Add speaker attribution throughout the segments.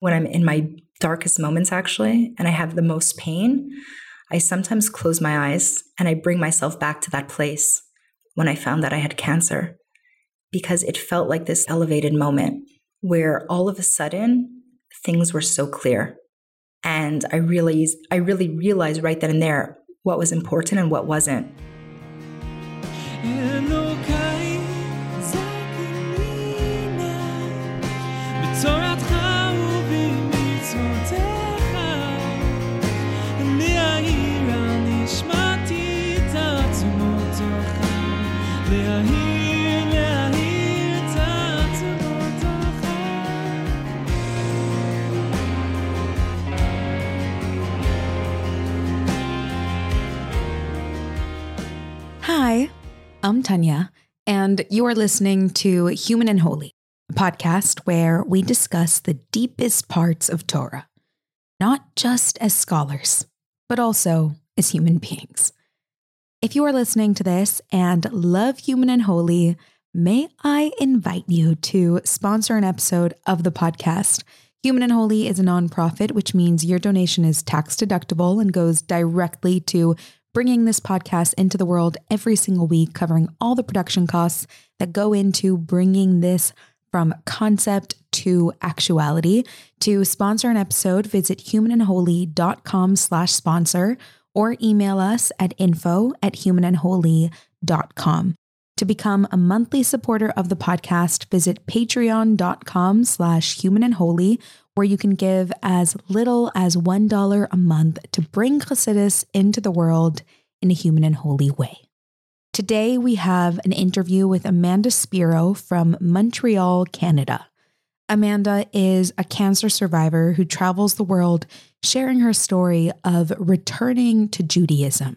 Speaker 1: when I'm in my darkest moments, actually, and I have the most pain, I sometimes close my eyes and I bring myself back to that place when I found that I had cancer because it felt like this elevated moment where all of a sudden things were so clear. And I really, I really realized right then and there what was important and what wasn't.
Speaker 2: I'm Tanya, and you are listening to Human and Holy, a podcast where we discuss the deepest parts of Torah, not just as scholars, but also as human beings. If you are listening to this and love Human and Holy, may I invite you to sponsor an episode of the podcast. Human and Holy is a nonprofit, which means your donation is tax deductible and goes directly to bringing this podcast into the world every single week, covering all the production costs that go into bringing this from concept to actuality. To sponsor an episode, visit humanandholy.com slash sponsor or email us at info at humanandholy.com. To become a monthly supporter of the podcast, visit patreon.com slash humanandholy where you can give as little as $1 a month to bring Chassidus into the world in a human and holy way. Today, we have an interview with Amanda Spiro from Montreal, Canada. Amanda is a cancer survivor who travels the world sharing her story of returning to Judaism.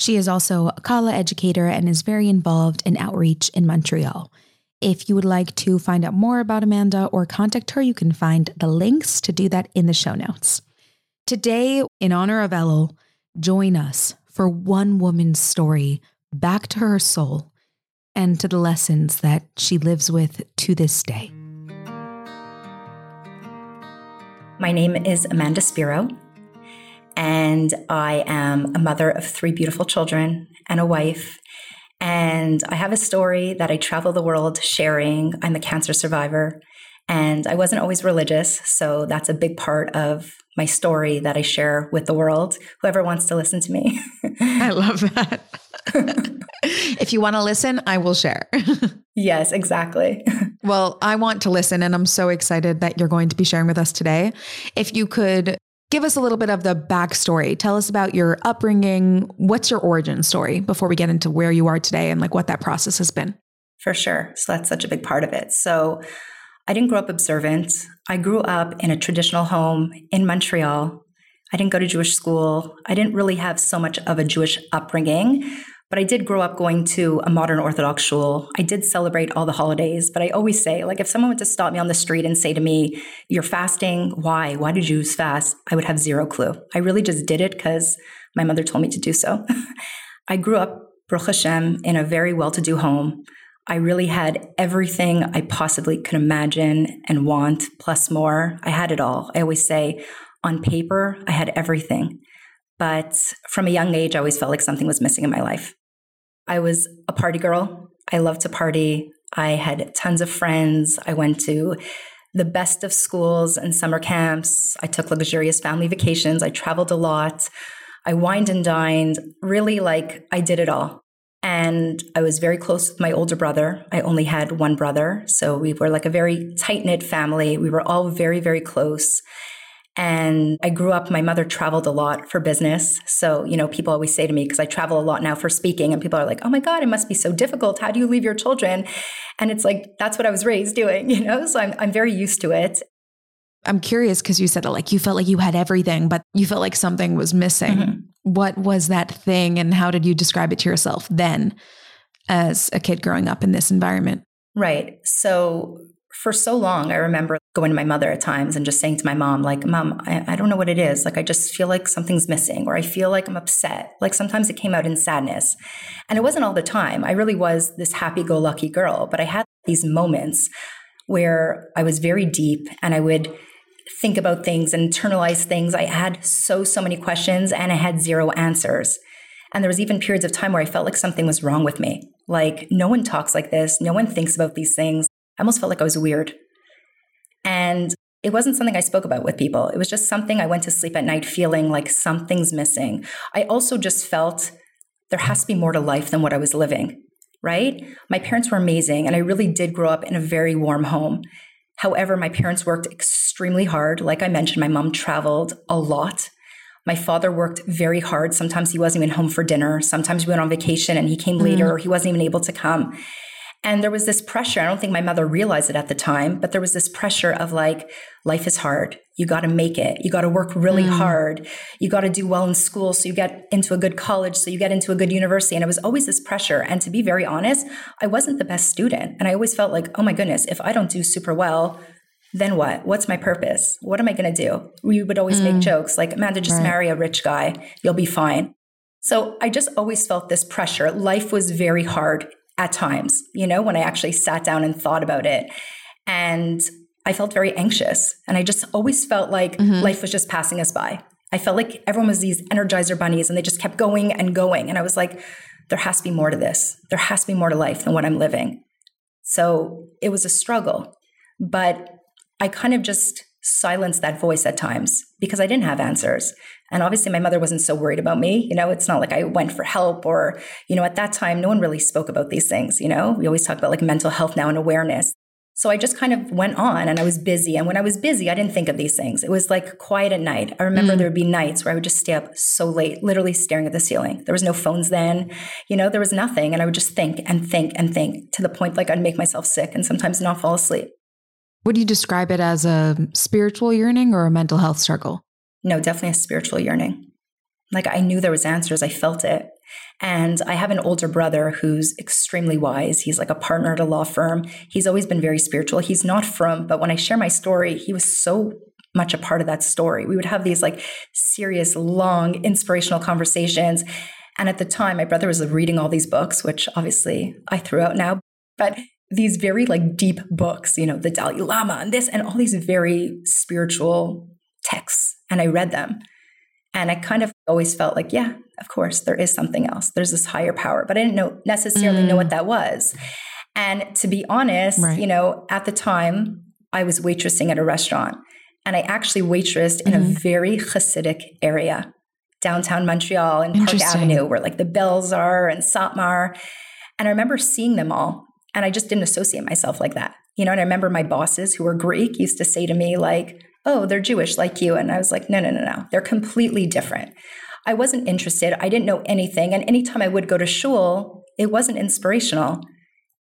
Speaker 2: She is also a Kala educator and is very involved in outreach in Montreal. If you would like to find out more about Amanda or contact her, you can find the links to do that in the show notes. Today, in honor of Elul, join us for one woman's story back to her soul and to the lessons that she lives with to this day.
Speaker 1: My name is Amanda Spiro, and I am a mother of three beautiful children and a wife and I have a story that I travel the world sharing. I'm a cancer survivor and I wasn't always religious. So that's a big part of my story that I share with the world, whoever wants to listen to me.
Speaker 2: I love that. if you want to listen, I will share.
Speaker 1: yes, exactly.
Speaker 2: well, I want to listen, and I'm so excited that you're going to be sharing with us today. If you could Give us a little bit of the backstory. Tell us about your upbringing. What's your origin story before we get into where you are today and like what that process has been?
Speaker 1: For sure. So that's such a big part of it. So I didn't grow up observant. I grew up in a traditional home in Montreal. I didn't go to Jewish school. I didn't really have so much of a Jewish upbringing. But I did grow up going to a modern Orthodox shul. I did celebrate all the holidays, but I always say, like, if someone were to stop me on the street and say to me, You're fasting, why? Why do Jews fast? I would have zero clue. I really just did it because my mother told me to do so. I grew up, Baruch Hashem, in a very well to do home. I really had everything I possibly could imagine and want, plus more. I had it all. I always say, on paper, I had everything. But from a young age, I always felt like something was missing in my life. I was a party girl. I loved to party. I had tons of friends. I went to the best of schools and summer camps. I took luxurious family vacations. I traveled a lot. I wined and dined, really like I did it all. And I was very close with my older brother. I only had one brother. So we were like a very tight knit family. We were all very, very close. And I grew up, my mother traveled a lot for business. So, you know, people always say to me, because I travel a lot now for speaking, and people are like, oh my God, it must be so difficult. How do you leave your children? And it's like, that's what I was raised doing, you know? So I'm, I'm very used to it.
Speaker 2: I'm curious because you said that like you felt like you had everything, but you felt like something was missing. Mm-hmm. What was that thing, and how did you describe it to yourself then as a kid growing up in this environment?
Speaker 1: Right. So for so long, I remember going to my mother at times and just saying to my mom, like, Mom, I, I, don't know what it is. Like, I just feel like something's missing, or I feel like I'm upset. Like, sometimes it came out in sadness. And it wasn't all the time. I really was this happy go lucky girl, but I had these moments where I was very deep and I would think about things and internalize things. I had so, so many questions and I had zero answers. And there was even periods of time where I felt like something was wrong with me. Like no one talks like this, no one thinks about these things. I almost felt like I was weird. And it wasn't something I spoke about with people. It was just something I went to sleep at night feeling like something's missing. I also just felt there has to be more to life than what I was living, right? My parents were amazing, and I really did grow up in a very warm home. However, my parents worked extremely hard. Like I mentioned, my mom traveled a lot. My father worked very hard. Sometimes he wasn't even home for dinner. Sometimes we went on vacation and he came later mm. or he wasn't even able to come. And there was this pressure. I don't think my mother realized it at the time, but there was this pressure of like, life is hard. You got to make it. You got to work really mm. hard. You got to do well in school so you get into a good college, so you get into a good university. And it was always this pressure. And to be very honest, I wasn't the best student. And I always felt like, oh my goodness, if I don't do super well, then what? What's my purpose? What am I going to do? We would always mm. make jokes like, Amanda, just right. marry a rich guy. You'll be fine. So I just always felt this pressure. Life was very hard at times, you know, when I actually sat down and thought about it. And I felt very anxious. And I just always felt like mm-hmm. life was just passing us by. I felt like everyone was these energizer bunnies and they just kept going and going. And I was like, there has to be more to this. There has to be more to life than what I'm living. So it was a struggle. But I kind of just silenced that voice at times because I didn't have answers. And obviously, my mother wasn't so worried about me. You know, it's not like I went for help or, you know, at that time, no one really spoke about these things. You know, we always talk about like mental health now and awareness. So I just kind of went on and I was busy. And when I was busy, I didn't think of these things. It was like quiet at night. I remember mm. there would be nights where I would just stay up so late, literally staring at the ceiling. There was no phones then, you know, there was nothing. And I would just think and think and think to the point like I'd make myself sick and sometimes not fall asleep.
Speaker 2: Would you describe it as a spiritual yearning or a mental health struggle?
Speaker 1: No, definitely a spiritual yearning. Like I knew there was answers, I felt it. And I have an older brother who's extremely wise. He's like a partner at a law firm. He's always been very spiritual. He's not from, but when I share my story, he was so much a part of that story. We would have these like serious, long, inspirational conversations. And at the time, my brother was reading all these books, which obviously I threw out now. But these very like deep books, you know, the Dalai Lama and this and all these very spiritual texts. And I read them. And I kind of always felt like, yeah, of course, there is something else. There's this higher power, but I didn't know necessarily mm. know what mm. that was. And to be honest, right. you know, at the time, I was waitressing at a restaurant and I actually waitressed mm-hmm. in a mm-hmm. very Hasidic area, downtown Montreal in Park Avenue, where like the bells are and Satmar. And I remember seeing them all and I just didn't associate myself like that. You know, and I remember my bosses who were Greek used to say to me, like, oh, they're Jewish like you. And I was like, no, no, no, no. They're completely different. I wasn't interested. I didn't know anything. And anytime I would go to shul, it wasn't inspirational.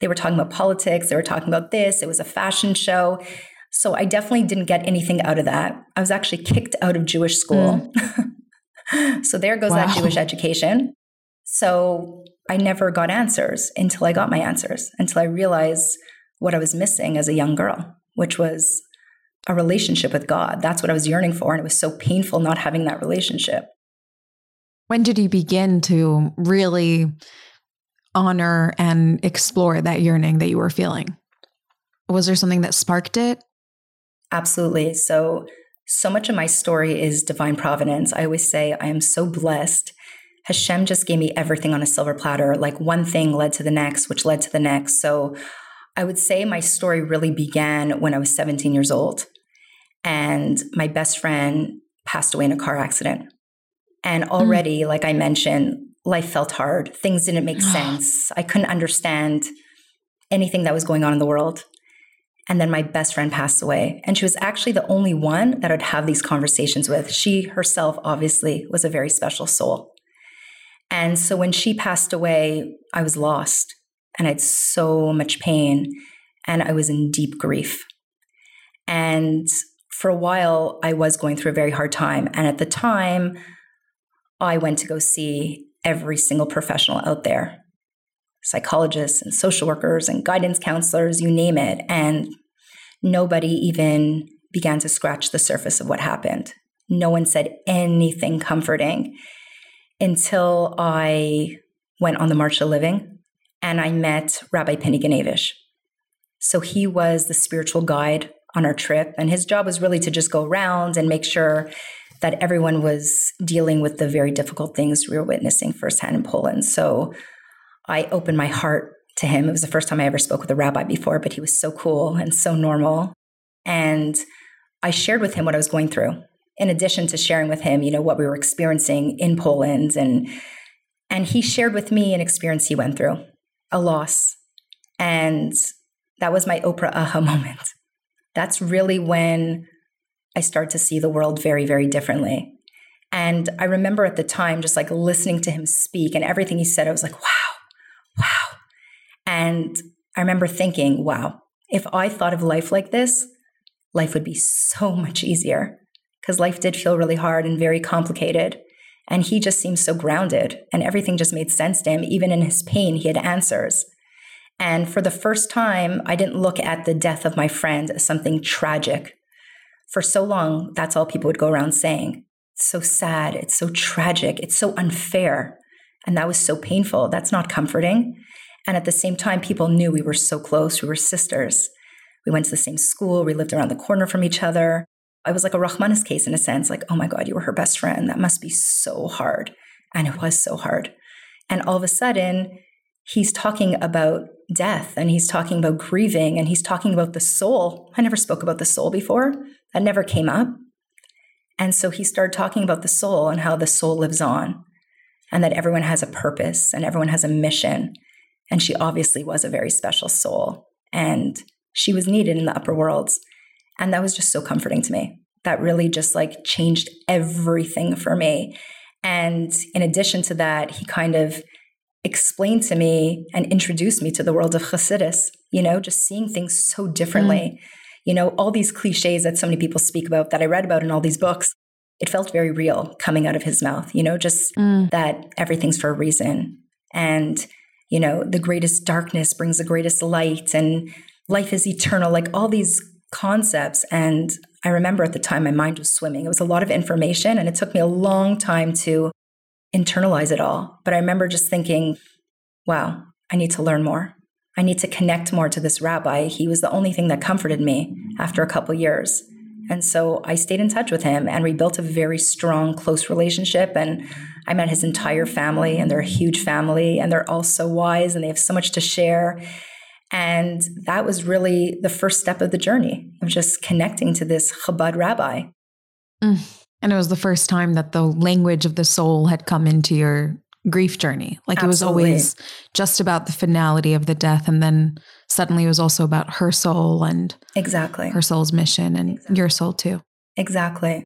Speaker 1: They were talking about politics, they were talking about this, it was a fashion show. So I definitely didn't get anything out of that. I was actually kicked out of Jewish school. Mm. so there goes wow. that Jewish education. So I never got answers until I got my answers, until I realized what I was missing as a young girl, which was a relationship with God. That's what I was yearning for. And it was so painful not having that relationship.
Speaker 2: When did you begin to really honor and explore that yearning that you were feeling? Was there something that sparked it?
Speaker 1: Absolutely. So, so much of my story is divine providence. I always say I am so blessed Hashem just gave me everything on a silver platter. Like one thing led to the next, which led to the next. So I would say my story really began when I was 17 years old. And my best friend passed away in a car accident. And already, mm. like I mentioned, life felt hard. Things didn't make sense. I couldn't understand anything that was going on in the world. And then my best friend passed away. And she was actually the only one that I'd have these conversations with. She herself, obviously, was a very special soul. And so when she passed away, I was lost and I had so much pain and I was in deep grief. And for a while, I was going through a very hard time. And at the time, I went to go see every single professional out there psychologists and social workers and guidance counselors, you name it. And nobody even began to scratch the surface of what happened. No one said anything comforting until I went on the March of Living and I met Rabbi Penny Gniwisch. So he was the spiritual guide on our trip. And his job was really to just go around and make sure that everyone was dealing with the very difficult things we were witnessing firsthand in Poland. So I opened my heart to him. It was the first time I ever spoke with a rabbi before, but he was so cool and so normal. And I shared with him what I was going through, in addition to sharing with him, you know, what we were experiencing in Poland. And and he shared with me an experience he went through, a loss. And that was my Oprah aha moment. That's really when I start to see the world very, very differently. And I remember at the time just like listening to him speak and everything he said, I was like, wow, wow. And I remember thinking, wow, if I thought of life like this, life would be so much easier because life did feel really hard and very complicated. And he just seemed so grounded and everything just made sense to him. Even in his pain, he had answers. And for the first time, I didn't look at the death of my friend as something tragic. For so long, that's all people would go around saying. It's so sad. It's so tragic. It's so unfair. And that was so painful. That's not comforting. And at the same time, people knew we were so close. We were sisters. We went to the same school. We lived around the corner from each other. I was like a Rahmanis case in a sense, like, oh my God, you were her best friend. That must be so hard. And it was so hard. And all of a sudden, he's talking about death and he's talking about grieving and he's talking about the soul. I never spoke about the soul before, that never came up. And so he started talking about the soul and how the soul lives on and that everyone has a purpose and everyone has a mission. And she obviously was a very special soul and she was needed in the upper worlds. And that was just so comforting to me. That really just like changed everything for me. And in addition to that, he kind of explained to me and introduced me to the world of Hasidus, you know, just seeing things so differently. Mm. You know, all these cliches that so many people speak about that I read about in all these books, it felt very real coming out of his mouth, you know, just mm. that everything's for a reason. And, you know, the greatest darkness brings the greatest light and life is eternal, like all these concepts. And I remember at the time my mind was swimming. It was a lot of information and it took me a long time to internalize it all. But I remember just thinking, wow, I need to learn more. I need to connect more to this rabbi. He was the only thing that comforted me after a couple years. And so I stayed in touch with him and we built a very strong, close relationship. And I met his entire family, and they're a huge family, and they're all so wise and they have so much to share. And that was really the first step of the journey of just connecting to this Chabad rabbi.
Speaker 2: Mm. And it was the first time that the language of the soul had come into your grief journey. Like Absolutely. it was always just about the finality of the death. And then suddenly it was also about her soul and
Speaker 1: exactly
Speaker 2: her soul's mission and exactly. your soul too.
Speaker 1: Exactly.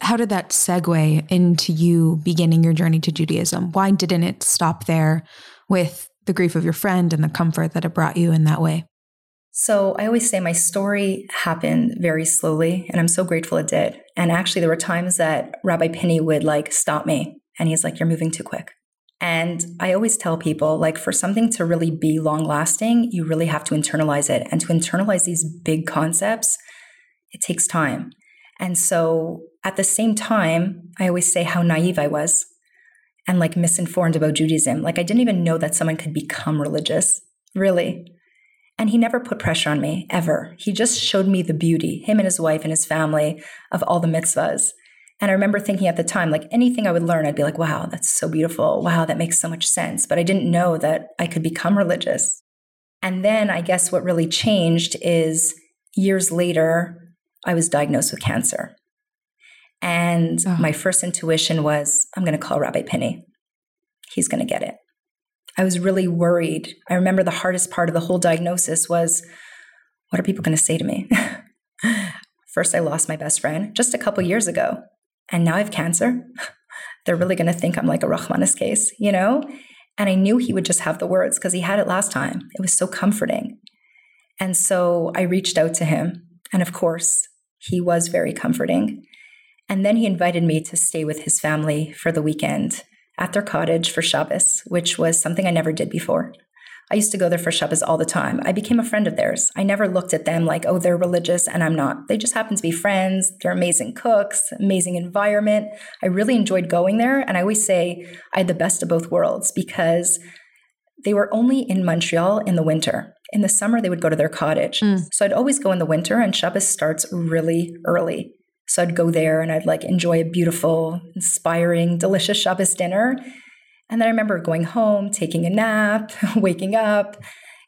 Speaker 2: How did that segue into you beginning your journey to Judaism? Why didn't it stop there with the grief of your friend and the comfort that it brought you in that way?
Speaker 1: So I always say my story happened very slowly, and I'm so grateful it did. And actually, there were times that Rabbi Pinney would like stop me, and he's like, You're moving too quick. And I always tell people, like, for something to really be long lasting, you really have to internalize it. And to internalize these big concepts, it takes time. And so at the same time, I always say how naive I was and like misinformed about Judaism. Like, I didn't even know that someone could become religious, really. And he never put pressure on me, ever. He just showed me the beauty, him and his wife and his family, of all the mitzvahs. And I remember thinking at the time, like anything I would learn, I'd be like, wow, that's so beautiful. Wow, that makes so much sense. But I didn't know that I could become religious. And then I guess what really changed is years later, I was diagnosed with cancer. And oh. my first intuition was, I'm going to call Rabbi Pinney. He's going to get it. I was really worried. I remember the hardest part of the whole diagnosis was what are people going to say to me? First, I lost my best friend just a couple years ago, and now I have cancer. They're really going to think I'm like a Rahmanis case, you know? And I knew he would just have the words because he had it last time. It was so comforting. And so I reached out to him. And of course, he was very comforting. And then he invited me to stay with his family for the weekend at their cottage for Shabbos, which was something I never did before. I used to go there for Shabbos all the time. I became a friend of theirs. I never looked at them like, oh, they're religious and I'm not. They just happen to be friends. They're amazing cooks, amazing environment. I really enjoyed going there. And I always say I had the best of both worlds because they were only in Montreal in the winter. In the summer, they would go to their cottage.
Speaker 2: Mm.
Speaker 1: So I'd always go in the winter, and Shabbos starts really early. So I'd go there and I'd like enjoy a beautiful, inspiring, delicious Shabbos dinner. And then I remember going home, taking a nap, waking up,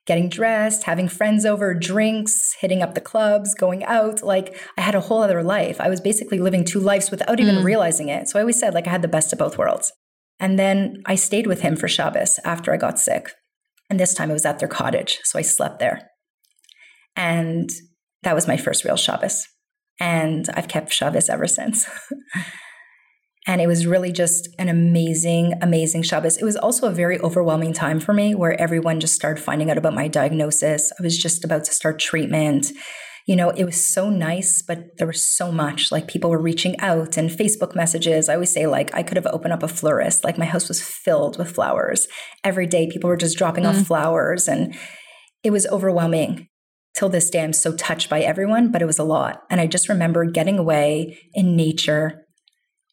Speaker 1: getting dressed, having friends over, drinks, hitting up the clubs, going out. Like I had a whole other life. I was basically living two lives without even
Speaker 2: Mm.
Speaker 1: realizing it. So I always said, like, I had the best of both worlds. And then I stayed with him for Shabbos after I got sick. And this time it was at their cottage. So I slept there. And that was my first real Shabbos. And I've kept Shabbos ever since. and it was really just an amazing, amazing Shabbos. It was also a very overwhelming time for me where everyone just started finding out about my diagnosis. I was just about to start treatment. You know, it was so nice, but there was so much. Like people were reaching out and Facebook messages. I always say, like, I could have opened up a florist. Like my house was filled with flowers. Every day, people were just dropping off
Speaker 2: Mm.
Speaker 1: flowers. And it was overwhelming. Till this day, I'm so touched by everyone, but it was a lot. And I just remember getting away in nature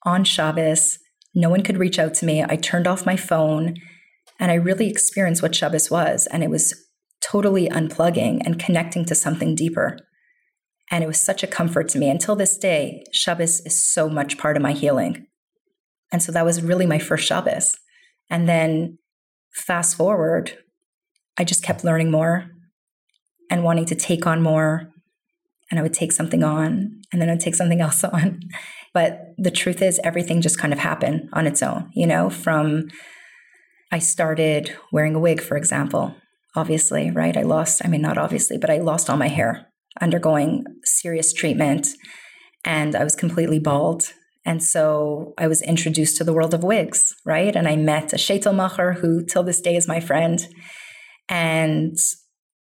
Speaker 1: on Shabbos. No one could reach out to me. I turned off my phone and I really experienced what Shabbos was. And it was totally unplugging and connecting to something deeper. And it was such a comfort to me. Until this day, Shabbos is so much part of my healing. And so that was really my first Shabbos. And then fast forward, I just kept learning more and wanting to take on more. And I would take something on and then I'd take something else on. But the truth is, everything just kind of happened on its own, you know, from I started wearing a wig, for example, obviously, right? I lost, I mean, not obviously, but I lost all my hair undergoing serious treatment and I was completely bald. And so I was introduced to the world of wigs, right? And I met a Sheitelmacher who till this day is my friend. And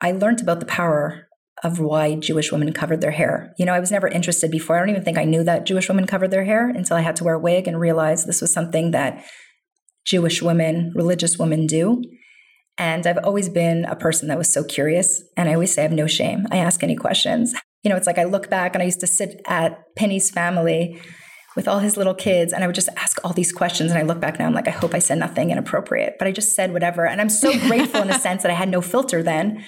Speaker 1: I learned about the power of why Jewish women covered their hair. You know, I was never interested before. I don't even think I knew that Jewish women covered their hair until I had to wear a wig and realize this was something that Jewish women, religious women do. And I've always been a person that was so curious. And I always say I have no shame. I ask any questions. You know, it's like I look back and I used to sit at Penny's family with all his little kids and I would just ask all these questions. And I look back now, I'm like, I hope I said nothing inappropriate, but I just said whatever. And I'm so grateful in a sense that I had no filter then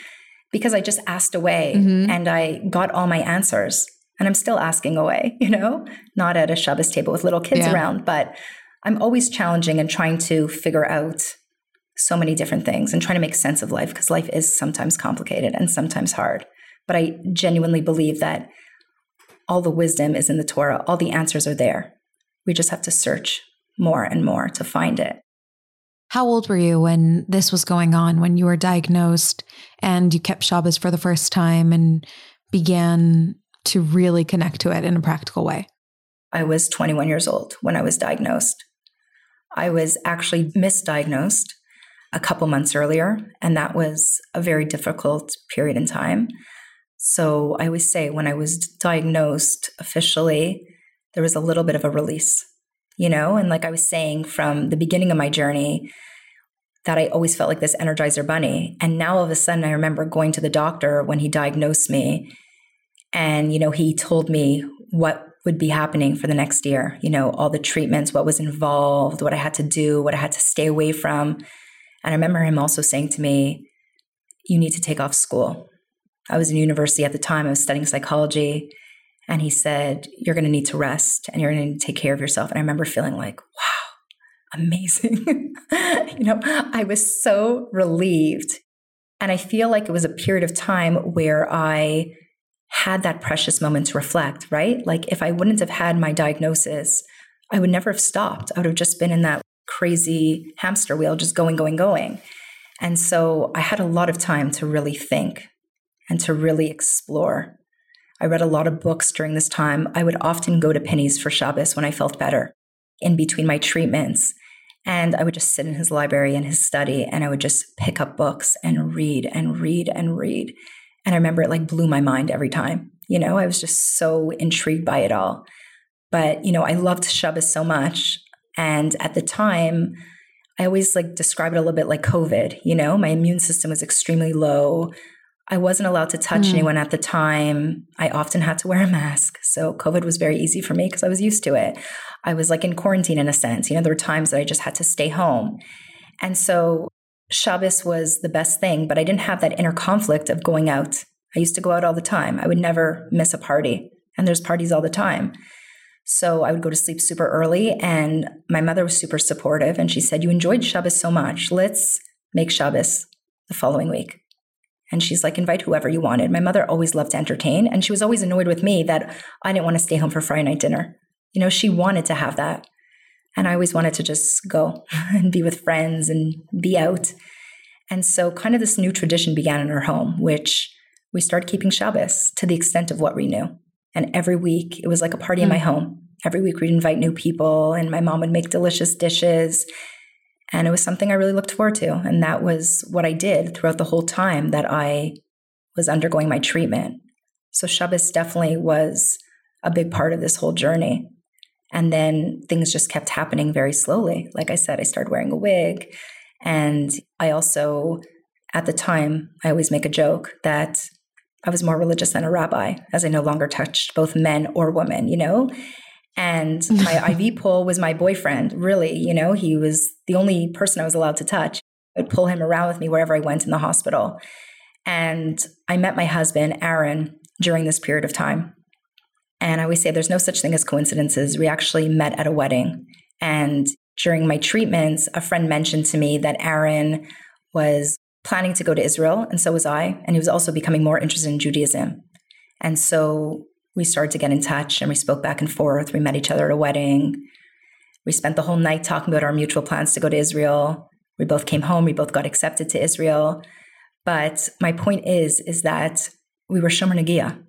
Speaker 1: because I just asked away
Speaker 2: Mhm.
Speaker 1: and I got all my answers. And I'm still asking away, you know, not at a Shabbos table with little kids
Speaker 2: Yeah.
Speaker 1: around, but I'm always challenging and trying to figure out so many different things and trying to make sense of life because life is sometimes complicated and sometimes hard. But I genuinely believe that all the wisdom is in the Torah, all the answers are there. We just have to search more and more to find it.
Speaker 2: How old were you when this was going on, when you were diagnosed and you kept Shabbos for the first time and began to really connect to it in a practical way?
Speaker 1: I was 21 years old when I was diagnosed. I was actually misdiagnosed a couple months earlier, and that was a very difficult period in time. So I always say when I was diagnosed officially, there was a little bit of a release, you know? And like I was saying from the beginning of my journey, that I always felt like this energizer bunny. And now all of a sudden, I remember going to the doctor when he diagnosed me. And, you know, he told me what would be happening for the next year, you know, all the treatments, what was involved, what I had to do, what I had to stay away from. And I remember him also saying to me, You need to take off school. I was in university at the time, I was studying psychology. And he said, You're going to need to rest and you're going to need to take care of yourself. And I remember feeling like, Wow, amazing. you know, I was so relieved. And I feel like it was a period of time where I had that precious moment to reflect, right? Like if I wouldn't have had my diagnosis, I would never have stopped. I would have just been in that crazy hamster wheel, just going, going, going. And so I had a lot of time to really think and to really explore. I read a lot of books during this time. I would often go to Penny's for Shabbos when I felt better in between my treatments. And I would just sit in his library in his study and I would just pick up books and read and read and read. And I remember it like blew my mind every time. You know, I was just so intrigued by it all. But, you know, I loved Shabbos so much. And at the time, I always like describe it a little bit like COVID. You know, my immune system was extremely low. I wasn't allowed to touch
Speaker 2: Mm.
Speaker 1: anyone at the time. I often had to wear a mask. So COVID was very easy for me because I was used to it. I was like in quarantine in a sense. You know, there were times that I just had to stay home. And so Shabbos was the best thing, but I didn't have that inner conflict of going out. I used to go out all the time. I would never miss a party, and there's parties all the time. So I would go to sleep super early, and my mother was super supportive. And she said, You enjoyed Shabbos so much. Let's make Shabbos the following week. And she's like, Invite whoever you wanted. My mother always loved to entertain, and she was always annoyed with me that I didn't want to stay home for Friday night dinner. You know, she wanted to have that. And I always wanted to just go and be with friends and be out. And so, kind of this new tradition began in our home, which we started keeping Shabbos to the extent of what we knew. And every week, it was like a party mm. in my hmm. home. Every week, we'd invite new people, and my mom would make delicious dishes. And it was something I really looked forward to. And that was what I did throughout the whole time that I was undergoing my treatment. So, Shabbos definitely was a big part of this whole journey. And then things just kept happening very slowly. Like I said, I started wearing a wig. And I also, at the time, I always make a joke that I was more religious than a rabbi, as I no longer touched both men or women, you know? And my IV pole was my boyfriend, really, you know? He was the only person I was allowed to touch. I'd pull him around with me wherever I went in the hospital. And I met my husband, Aaron, during this period of time. And I always say there's no such thing as coincidences. We actually met at a wedding. And during my treatments, a friend mentioned to me that Aaron was planning to go to Israel, and so was I. And he was also becoming more interested in Judaism. And so we started to get in touch and we spoke back and forth. We met each other at a wedding. We spent the whole night talking about our mutual plans to go to Israel. We both came home, we both got accepted to Israel. But my point is, is that we were Shomer Nagia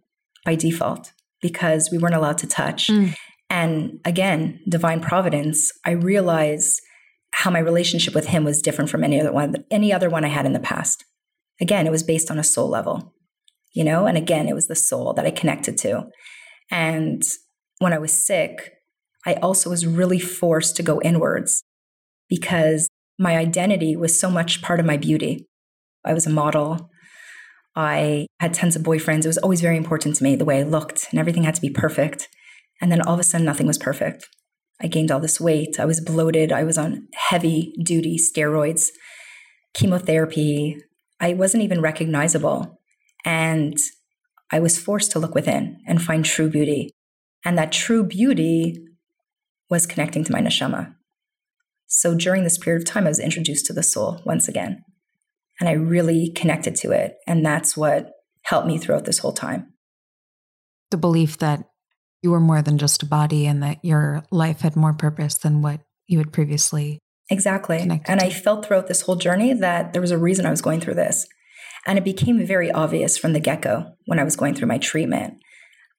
Speaker 1: by default because we weren't allowed to touch. Mm. And again, divine providence, I realize how my relationship with him was different from any other one, any other one I had in the past. Again, it was based on a soul level, you know, and again, it was the soul that I connected to. And when I was sick, I also was really forced to go inwards because my identity was so much part of my beauty. I was a model. I had tons of boyfriends. It was always very important to me the way I looked, and everything had to be perfect. And then all of a sudden, nothing was perfect. I gained all this weight. I was bloated. I was on heavy duty steroids, chemotherapy. I wasn't even recognizable. And I was forced to look within and find true beauty. And that true beauty was connecting to my neshama. So during this period of time, I was introduced to the soul once again and I really connected to it. And that's what helped me throughout this whole time.
Speaker 2: The belief that you were more than just a body and that your life had more purpose than what you had previously.
Speaker 1: Exactly. And to. I felt throughout this whole journey that there was a reason I was going through this. And it became very obvious from the get go when I was going through my treatment.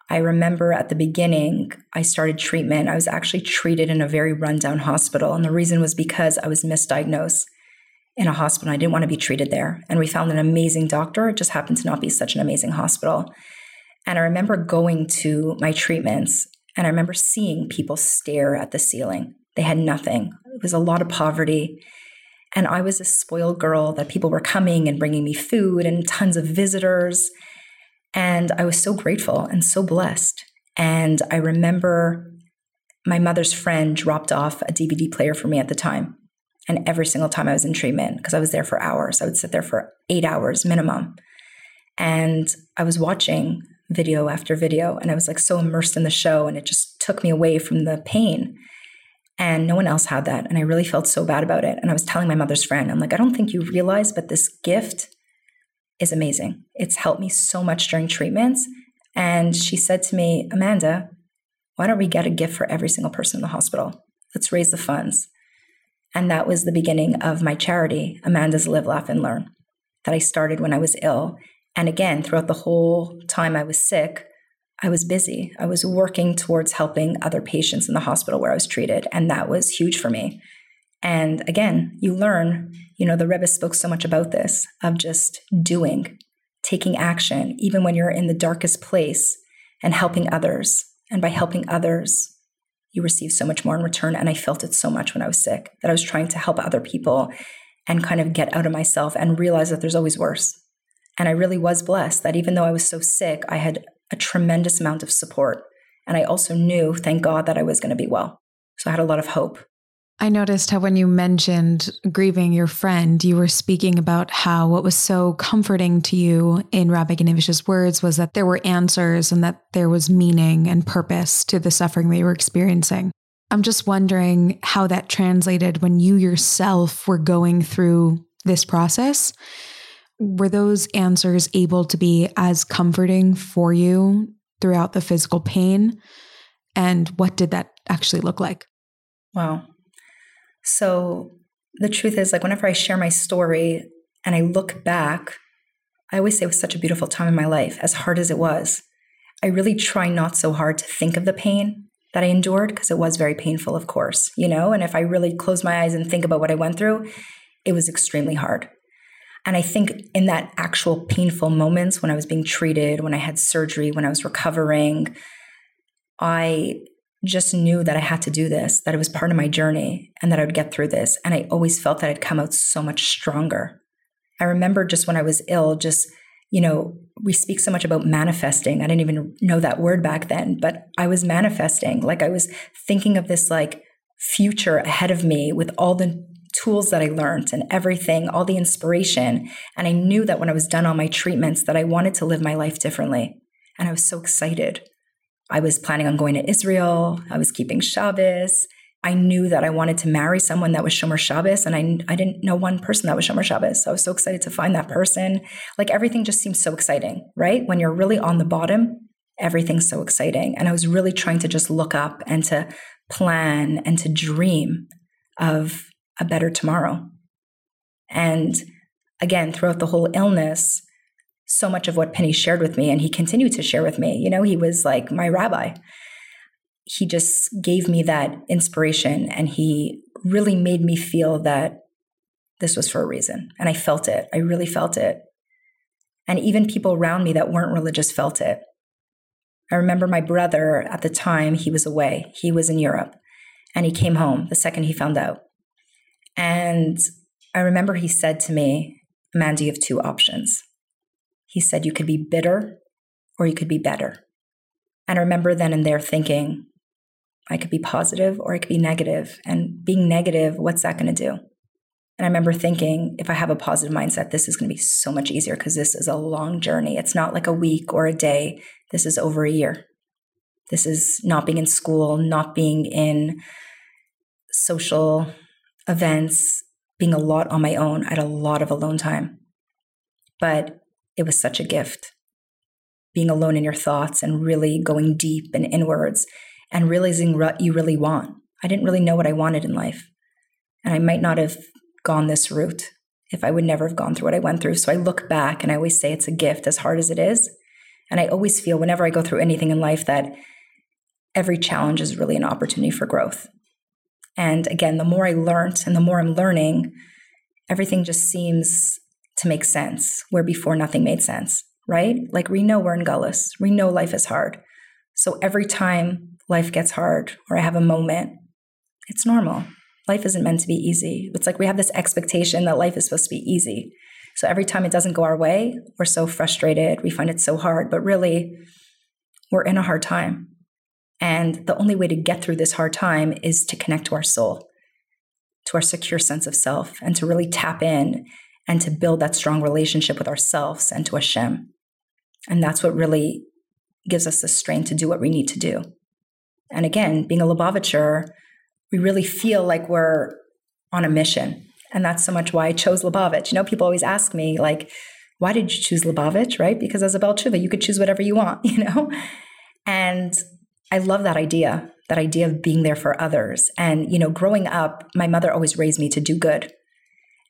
Speaker 1: I remember at the beginning, I started treatment. I was actually treated in a very rundown hospital. And the reason was because I was misdiagnosed in a hospital. I didn't want to be treated there. And we found an amazing doctor. It just happened to not be such an amazing hospital. And I remember going to my treatments and I remember seeing people stare at the ceiling. They had nothing. It was a lot of poverty. And I was a spoiled girl that people were coming and bringing me food and tons of visitors. And I was so grateful and so blessed. And I remember my mother's friend dropped off a DVD player for me at the time. And every single time I was in treatment, because I was there for hours, I would sit there for eight hours minimum. And I was watching video after video, and I was like so immersed in the show, and it just took me away from the pain. And no one else had that. And I really felt so bad about it. And I was telling my mother's friend, I'm like, I don't think you realize, but this gift is amazing. It's helped me so much during treatments. And she said to me, Amanda, why don't we get a gift for every single person in the hospital? Let's raise the funds. And that was the beginning of my charity, Amanda's Live, Laugh, and Learn, that I started when I was ill. And again, throughout the whole time I was sick, I was busy. I was working towards helping other patients in the hospital where I was treated. And that was huge for me. And again, you learn, you know, the Rebbe spoke so much about this of just doing, taking action, even when you're in the darkest place and helping others. And by helping others, you receive so much more in return. And I felt it so much when I was sick that I was trying to help other people and kind of get out of myself and realize that there's always worse. And I really was blessed that even though I was so sick, I had a tremendous amount of support. And I also knew, thank God, that I was going to be well. So I had a lot of hope.
Speaker 2: I noticed how when you mentioned grieving your friend, you were speaking about how what was so comforting to you in Rabbi Gniwisch's words was that there were answers and that there was meaning and purpose to the suffering that you were experiencing. I'm just wondering how that translated when you yourself were going through this process. Were those answers able to be as comforting for you throughout the physical pain? And what did that actually look like?
Speaker 1: Wow. So the truth is, like, whenever I share my story and I look back, I always say it was such a beautiful time in my life, as hard as it was. I really try not so hard to think of the pain that I endured because it was very painful, of course, you know? And if I really close my eyes and think about what I went through, it was extremely hard. And I think in that actual painful moments when I was being treated, when I had surgery, when I was recovering, I just knew that I had to do this, that it was part of my journey and that I would get through this. And I always felt that I'd come out so much stronger. I remember just when I was ill, just, you know, we speak so much about manifesting. I didn't even know that word back then, but I was manifesting. Like I was thinking of this like future ahead of me with all the tools that I learned and everything, all the inspiration. And I knew that when I was done all my treatments that I wanted to live my life differently. And I was so excited. I was planning on going to Israel. I was keeping Shabbos. I knew that I wanted to marry someone that was Shomer Shabbos, and I, I didn't know one person that was Shomer Shabbos. So I was so excited to find that person. Like everything just seems so exciting, right? When you're really on the bottom, everything's so exciting. And I was really trying to just look up and to plan and to dream of a better tomorrow. And again, throughout the whole illness, so much of what Penny shared with me, and he continued to share with me. You know, he was like my rabbi. He just gave me that inspiration and he really made me feel that this was for a reason. And I felt it. I really felt it. And even people around me that weren't religious felt it. I remember my brother at the time, he was away, he was in Europe, and he came home the second he found out. And I remember he said to me, Amanda, you have two options. He said, You could be bitter or you could be better. And I remember then and there thinking, I could be positive or I could be negative. And being negative, what's that going to do? And I remember thinking, if I have a positive mindset, this is going to be so much easier because this is a long journey. It's not like a week or a day. This is over a year. This is not being in school, not being in social events, being a lot on my own. I had a lot of alone time. But it was such a gift. Being alone in your thoughts and really going deep and inwards and realizing what you really want. I didn't really know what I wanted in life. And I might not have gone this route if I would never have gone through what I went through. So I look back and I always say it's a gift, as hard as it is. And I always feel whenever I go through anything in life that every challenge is really an opportunity for growth. And again, the more I learned and the more I'm learning, everything just seems to make sense where before nothing made sense, right? Like we know we're in Gullus, we know life is hard. So every time life gets hard or I have a moment, it's normal. Life isn't meant to be easy. It's like we have this expectation that life is supposed to be easy. So every time it doesn't go our way, we're so frustrated. We find it so hard, but really, we're in a hard time. And the only way to get through this hard time is to connect to our soul, to our secure sense of self, and to really tap in and to build that strong relationship with ourselves and to Hashem. And that's what really gives us the strength to do what we need to do. And again, being a Lubavitcher, we really feel like we're on a mission. And that's so much why I chose Lubavitch. You know, people always ask me, like, why did you choose Lubavitch, right? Because as a Ba'al Teshuva, you could choose whatever you want, you know? And I love that idea, that idea of being there for others. And, you know, growing up, my mother always raised me to do good.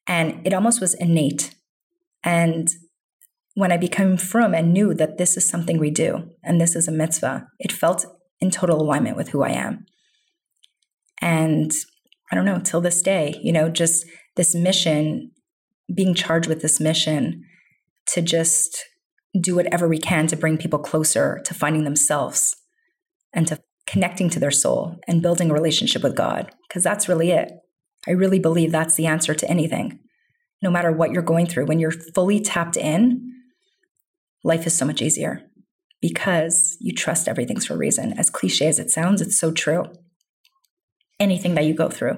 Speaker 1: And it almost was innate. And when I became frum and knew that this is something we do and this is a mitzvah, it felt in total alignment with who I am. And I don't know, till this day, you know, just this mission, being charged with this mission to just do whatever we can to bring people closer to finding themselves and to connecting to their soul and building a relationship with God, because that's really it. I really believe that's the answer to anything. No matter what you're going through, when you're fully tapped in, life is so much easier because you trust everything's for a reason. As cliche as it sounds, it's so true. Anything that you go through,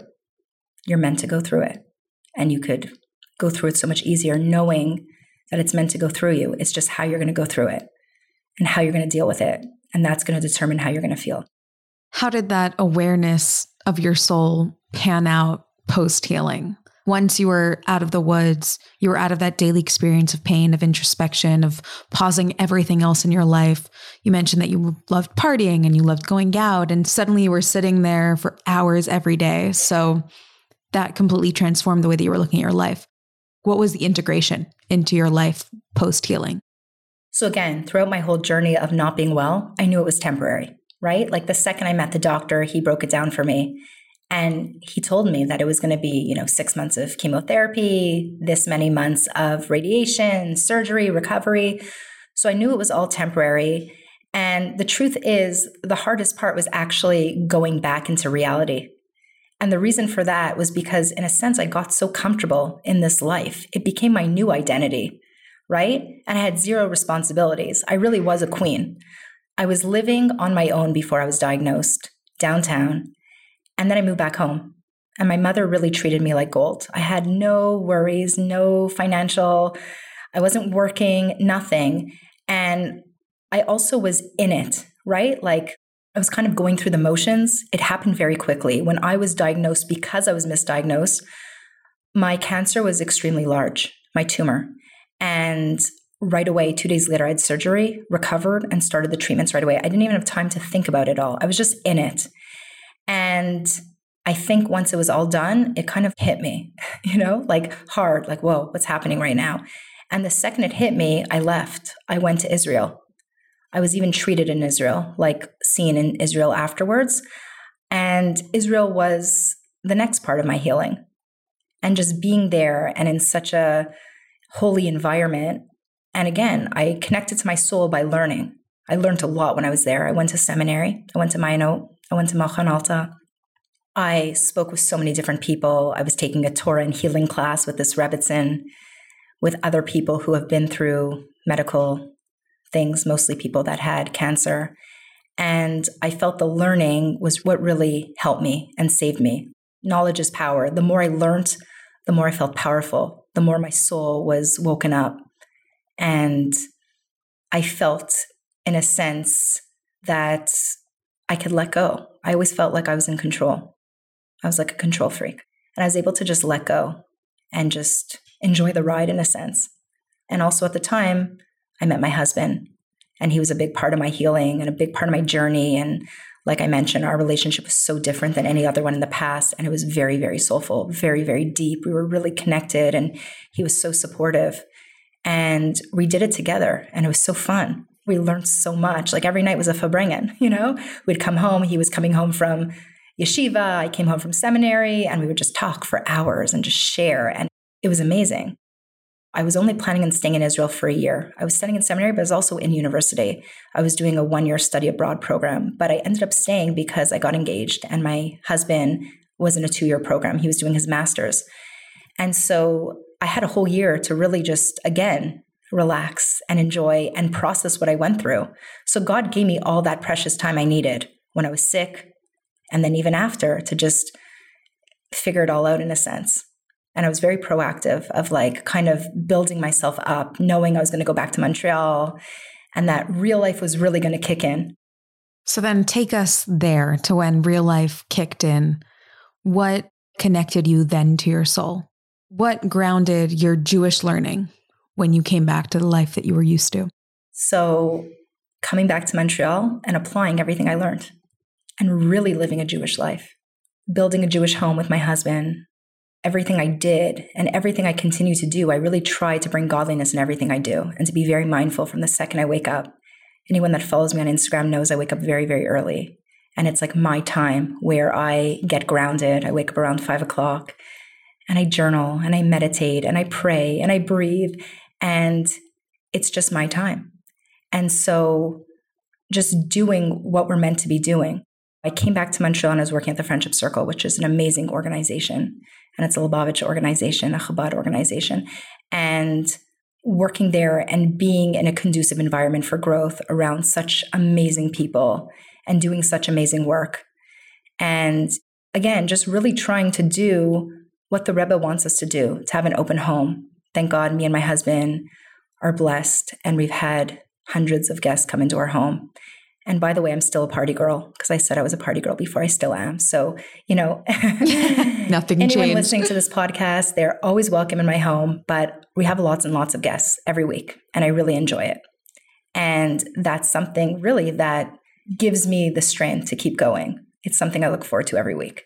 Speaker 1: you're meant to go through it. And you could go through it so much easier knowing that it's meant to go through you. It's just how you're going to go through it and how you're going to deal with it. And that's going to determine how you're going to feel.
Speaker 2: How did that awareness of your soul pan out post healing? Once you were out of the woods, you were out of that daily experience of pain, of introspection, of pausing everything else in your life. You mentioned that you loved partying and you loved going out, and suddenly you were sitting there for hours every day. So that completely transformed the way that you were looking at your life. What was the integration into your life post healing?
Speaker 1: So, again, throughout my whole journey of not being well, I knew it was temporary, right? Like the second I met the doctor, he broke it down for me. And he told me that it was going to be, you know, six months of chemotherapy, this many months of radiation, surgery, recovery. So I knew it was all temporary. And the truth is, the hardest part was actually going back into reality. And the reason for that was because, in a sense, I got so comfortable in this life. It became my new identity, right? And I had zero responsibilities. I really was a queen. I was living on my own before I was diagnosed downtown. And then I moved back home. And my mother really treated me like gold. I had no worries, no financial, I wasn't working, nothing. And I also was in it, right? Like I was kind of going through the motions. It happened very quickly. When I was diagnosed, because I was misdiagnosed, my cancer was extremely large, my tumor. And right away, two days later, I had surgery, recovered, and started the treatments right away. I didn't even have time to think about it all. I was just in it. And I think once it was all done, it kind of hit me, you know, like hard, like, whoa, what's happening right now? And the second it hit me, I left. I went to Israel. I was even treated in Israel, like seen in Israel afterwards. And Israel was the next part of my healing. And just being there and in such a holy environment. And again, I connected to my soul by learning. I learned a lot when I was there. I went to seminary, I went to Mayanot, I went to Machon Alta. I spoke with so many different people. I was taking a Torah and healing class with this Rebbitzin, with other people who have been through medical things, mostly people that had cancer. And I felt the learning was what really helped me and saved me. Knowledge is power. The more I learned, the more I felt powerful, the more my soul was woken up. And I felt, in a sense, that I could let go. I always felt like I was in control. I was like a control freak. And I was able to just let go and just enjoy the ride in a sense. And also at the time, I met my husband, and he was a big part of my healing and a big part of my journey. And like I mentioned, our relationship was so different than any other one in the past. And it was very, very soulful, very, very deep. We were really connected, and he was so supportive. And we did it together, and it was so fun we learned so much. Like every night was a farbrengen, you know? We'd come home, he was coming home from yeshiva, I came home from seminary, and we would just talk for hours and just share. And it was amazing. I was only planning on staying in Israel for a year. I was studying in seminary, but I was also in university. I was doing a one year study abroad program, but I ended up staying because I got engaged and my husband was in a two year program. He was doing his master's. And so I had a whole year to really just, again, relax and enjoy and process what I went through. So God gave me all that precious time I needed when I was sick and then even after to just figure it all out in a sense. And I was very proactive of like kind of building myself up, knowing I was going to go back to Montreal and that real life was really going to kick in.
Speaker 2: So then take us there to when real life kicked in. What connected you then to your soul? What grounded your Jewish learning? when you came back to the life that you were used to?
Speaker 1: So, coming back to Montreal and applying everything I learned and really living a Jewish life, building a Jewish home with my husband, everything I did and everything I continue to do, I really try to bring godliness in everything I do and to be very mindful from the second I wake up. Anyone that follows me on Instagram knows I wake up very, very early. And it's like my time where I get grounded. I wake up around five o'clock and I journal and I meditate and I pray and I breathe and it's just my time. And so just doing what we're meant to be doing. I came back to Montreal and I was working at the Friendship Circle, which is an amazing organization. And it's a Lubavitch organization, a Chabad organization. And working there and being in a conducive environment for growth around such amazing people and doing such amazing work. And again, just really trying to do what the Rebbe wants us to do to have an open home. Thank God, me and my husband are blessed, and we've had hundreds of guests come into our home. And by the way, I'm still a party girl because I said I was a party girl before I still am. So, you know,
Speaker 2: nothing
Speaker 1: anyone
Speaker 2: changed.
Speaker 1: listening to this podcast, they're always welcome in my home, but we have lots and lots of guests every week, and I really enjoy it. And that's something really that gives me the strength to keep going. It's something I look forward to every week.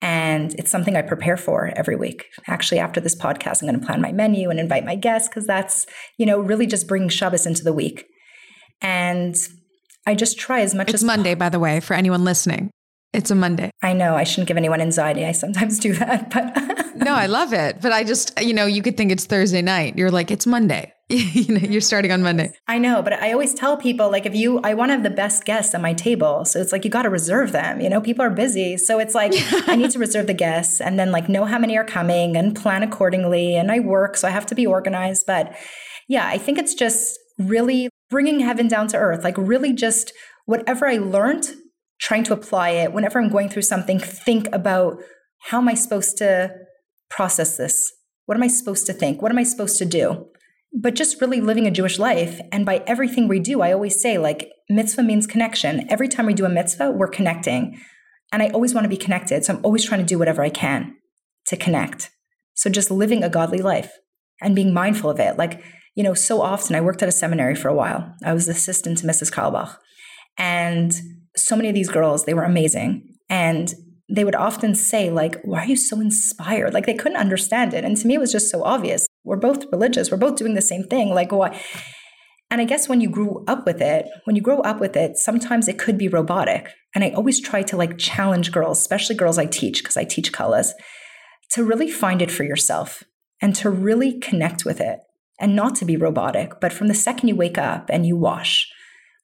Speaker 1: And it's something I prepare for every week. Actually, after this podcast, I'm going to plan my menu and invite my guests because that's, you know, really just bringing Shabbos into the week. And I just try as much as
Speaker 2: it's
Speaker 1: as
Speaker 2: Monday, by the way, for anyone listening. It's a Monday.
Speaker 1: I know I shouldn't give anyone anxiety. I sometimes do that, but
Speaker 2: no, I love it. But I just, you know, you could think it's Thursday night. You're like, it's Monday. you know, you're starting on Monday.
Speaker 1: I know, but I always tell people like if you I want to have the best guests at my table. So it's like you got to reserve them. You know, people are busy. So it's like I need to reserve the guests and then like know how many are coming and plan accordingly and I work, so I have to be organized, but yeah, I think it's just really bringing heaven down to earth. Like really just whatever I learned, trying to apply it. Whenever I'm going through something, think about how am I supposed to process this? What am I supposed to think? What am I supposed to do? but just really living a Jewish life. And by everything we do, I always say, like, mitzvah means connection. Every time we do a mitzvah, we're connecting. And I always want to be connected. So I'm always trying to do whatever I can to connect. So just living a godly life and being mindful of it. Like, you know, so often I worked at a seminary for a while. I was assistant to Mrs. Kalbach. And so many of these girls, they were amazing. And they would often say, like, why are you so inspired? Like they couldn't understand it. And to me, it was just so obvious. We're both religious. We're both doing the same thing. Like why? And I guess when you grew up with it, when you grow up with it, sometimes it could be robotic. And I always try to like challenge girls, especially girls I teach, because I teach kallahs, to really find it for yourself and to really connect with it and not to be robotic. But from the second you wake up and you wash,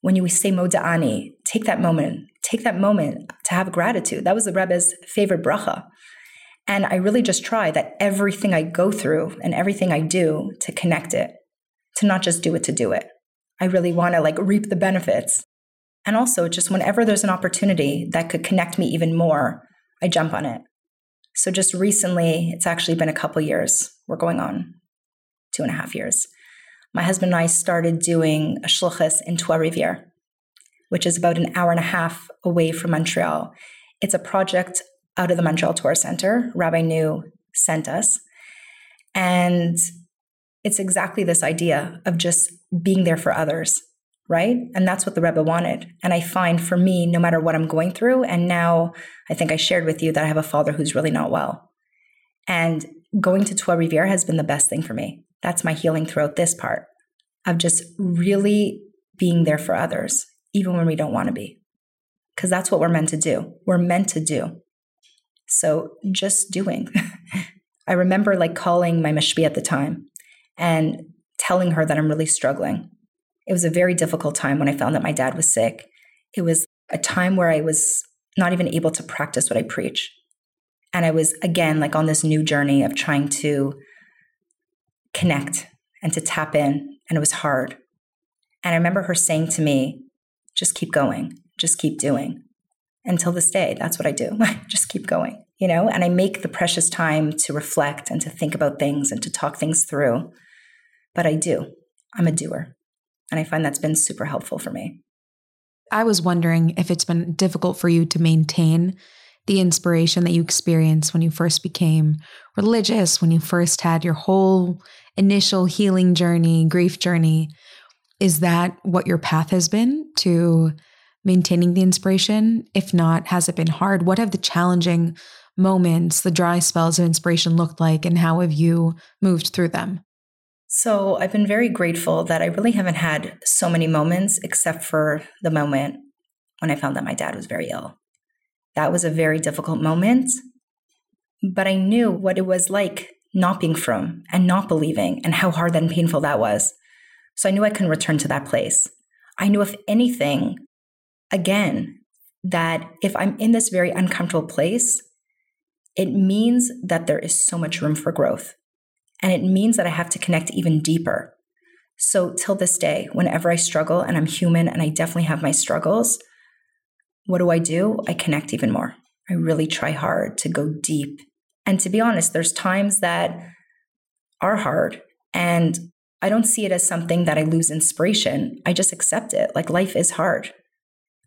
Speaker 1: when you say moda'ani, take that moment, take that moment to have gratitude. That was the Rebbe's favorite bracha. And I really just try that everything I go through and everything I do to connect it, to not just do it to do it. I really want to like reap the benefits. And also, just whenever there's an opportunity that could connect me even more, I jump on it. So, just recently, it's actually been a couple years. We're going on two and a half years my husband and I started doing a shlichus in Trois Rivières, which is about an hour and a half away from Montreal. It's a project out of the Montreal Torah Center. Rabbi New sent us. And it's exactly this idea of just being there for others, right? And that's what the Rebbe wanted. And I find for me, no matter what I'm going through, and now I think I shared with you that I have a father who's really not well. And going to Trois Rivières has been the best thing for me that's my healing throughout this part of just really being there for others, even when we don't want to be. Because that's what we're meant to do. We're meant to do. So just doing. I remember like calling my mashpia at the time and telling her that I'm really struggling. It was a very difficult time when I found that my dad was sick. It was a time where I was not even able to practice what I preach. And I was, again, like on this new journey of trying to connect and to tap in. And it was hard. And I remember her saying to me, just keep going, just keep doing. Until this day, that's what I do. just keep going, you know? And I make the precious time to reflect and to think about things and to talk things through. But I do. I'm a doer. And I find that's been super helpful for me.
Speaker 2: I was wondering if it's been difficult for you to maintain the inspiration that you experienced when you first became religious, when you first had your whole initial healing journey, grief journey. Is that what your path has been to maintaining the inspiration? If not, has it been hard? What have the challenging moments, the dry spells of inspiration looked like, and how have you moved through them?
Speaker 1: So, I've been very grateful that I really haven't had so many moments except for the moment when I found that my dad was very ill. That was a very difficult moment, but I knew what it was like not being from and not believing and how hard and painful that was. So I knew I couldn't return to that place. I knew, if anything, again, that if I'm in this very uncomfortable place, it means that there is so much room for growth. And it means that I have to connect even deeper. So, till this day, whenever I struggle, and I'm human and I definitely have my struggles, what do I do? I connect even more. I really try hard to go deep. And to be honest, there's times that are hard and I don't see it as something that I lose inspiration. I just accept it. Like life is hard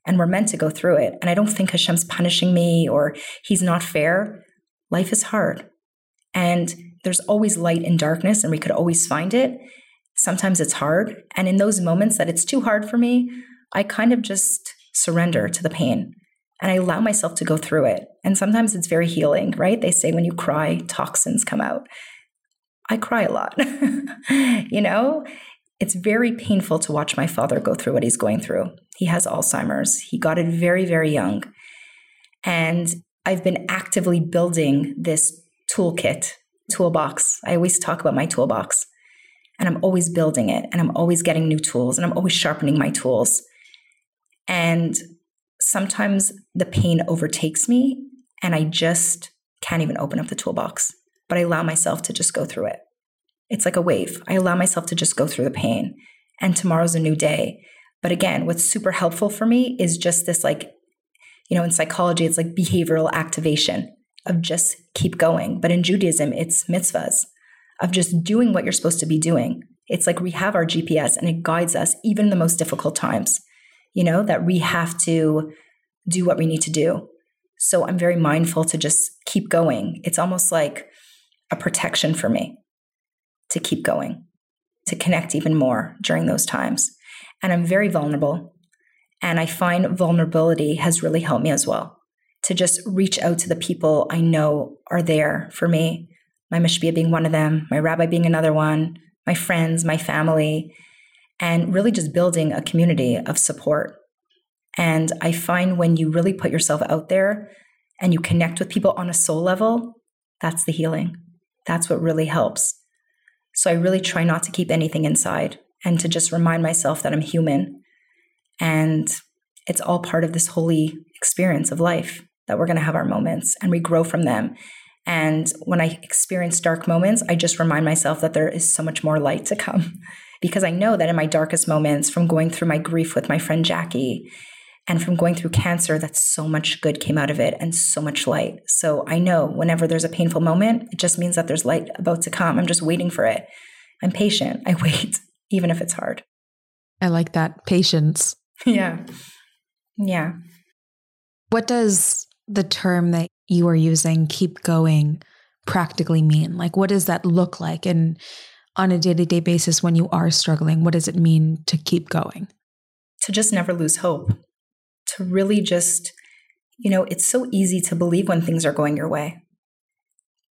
Speaker 1: and we're meant to go through it. And I don't think Hashem's punishing me or he's not fair. Life is hard. And there's always light in darkness and we could always find it. Sometimes it's hard. And in those moments that it's too hard for me, I kind of just surrender to the pain and I allow myself to go through it. And sometimes it's very healing, right? They say when you cry, toxins come out. I cry a lot. you know, it's very painful to watch my father go through what he's going through. He has Alzheimer's. He got it very, very young. And I've been actively building this toolkit, toolbox. I always talk about my toolbox. And I'm always building it and I'm always getting new tools and I'm always sharpening my tools. And sometimes the pain overtakes me and I just can't even open up the toolbox, but I allow myself to just go through it. It's like a wave. I allow myself to just go through the pain, and tomorrow's a new day. But again, what's super helpful for me is just this like, you know, in psychology, it's like behavioral activation of just keep going. But in Judaism, it's mitzvahs of just doing what you're supposed to be doing. It's like we have our GPS and it guides us even in the most difficult times you know, that we have to do what we need to do. So I'm very mindful to just keep going. It's almost like a protection for me to keep going, to connect even more during those times. And I'm very vulnerable. And I find vulnerability has really helped me as well to just reach out to the people I know are there for me. My mashpia being one of them, my rabbi being another one, my friends, my family, and really just building a community of support. And I find when you really put yourself out there and you connect with people on a soul level, that's the healing. That's what really helps. So I really try not to keep anything inside and to just remind myself that I'm human and it's all part of this holy experience of life that we're going to have our moments and we grow from them. And when I experience dark moments, I just remind myself that there is so much more light to come because I know that in my darkest moments, from going through my grief with my friend Jackie and from going through cancer, that so much good came out of it and so much light. So I know whenever there's a painful moment, it just means that there's light about to come. I'm just waiting for it. I'm patient. I wait, even if it's hard.
Speaker 2: I like that patience.
Speaker 1: Yeah. Yeah.
Speaker 2: What does the term that you are using, keep going, practically mean? Like, what does that look like? And on a day to day basis when you are struggling? What does it mean to keep going?
Speaker 1: To just never lose hope, to really just, you know, it's so easy to believe when things are going your way.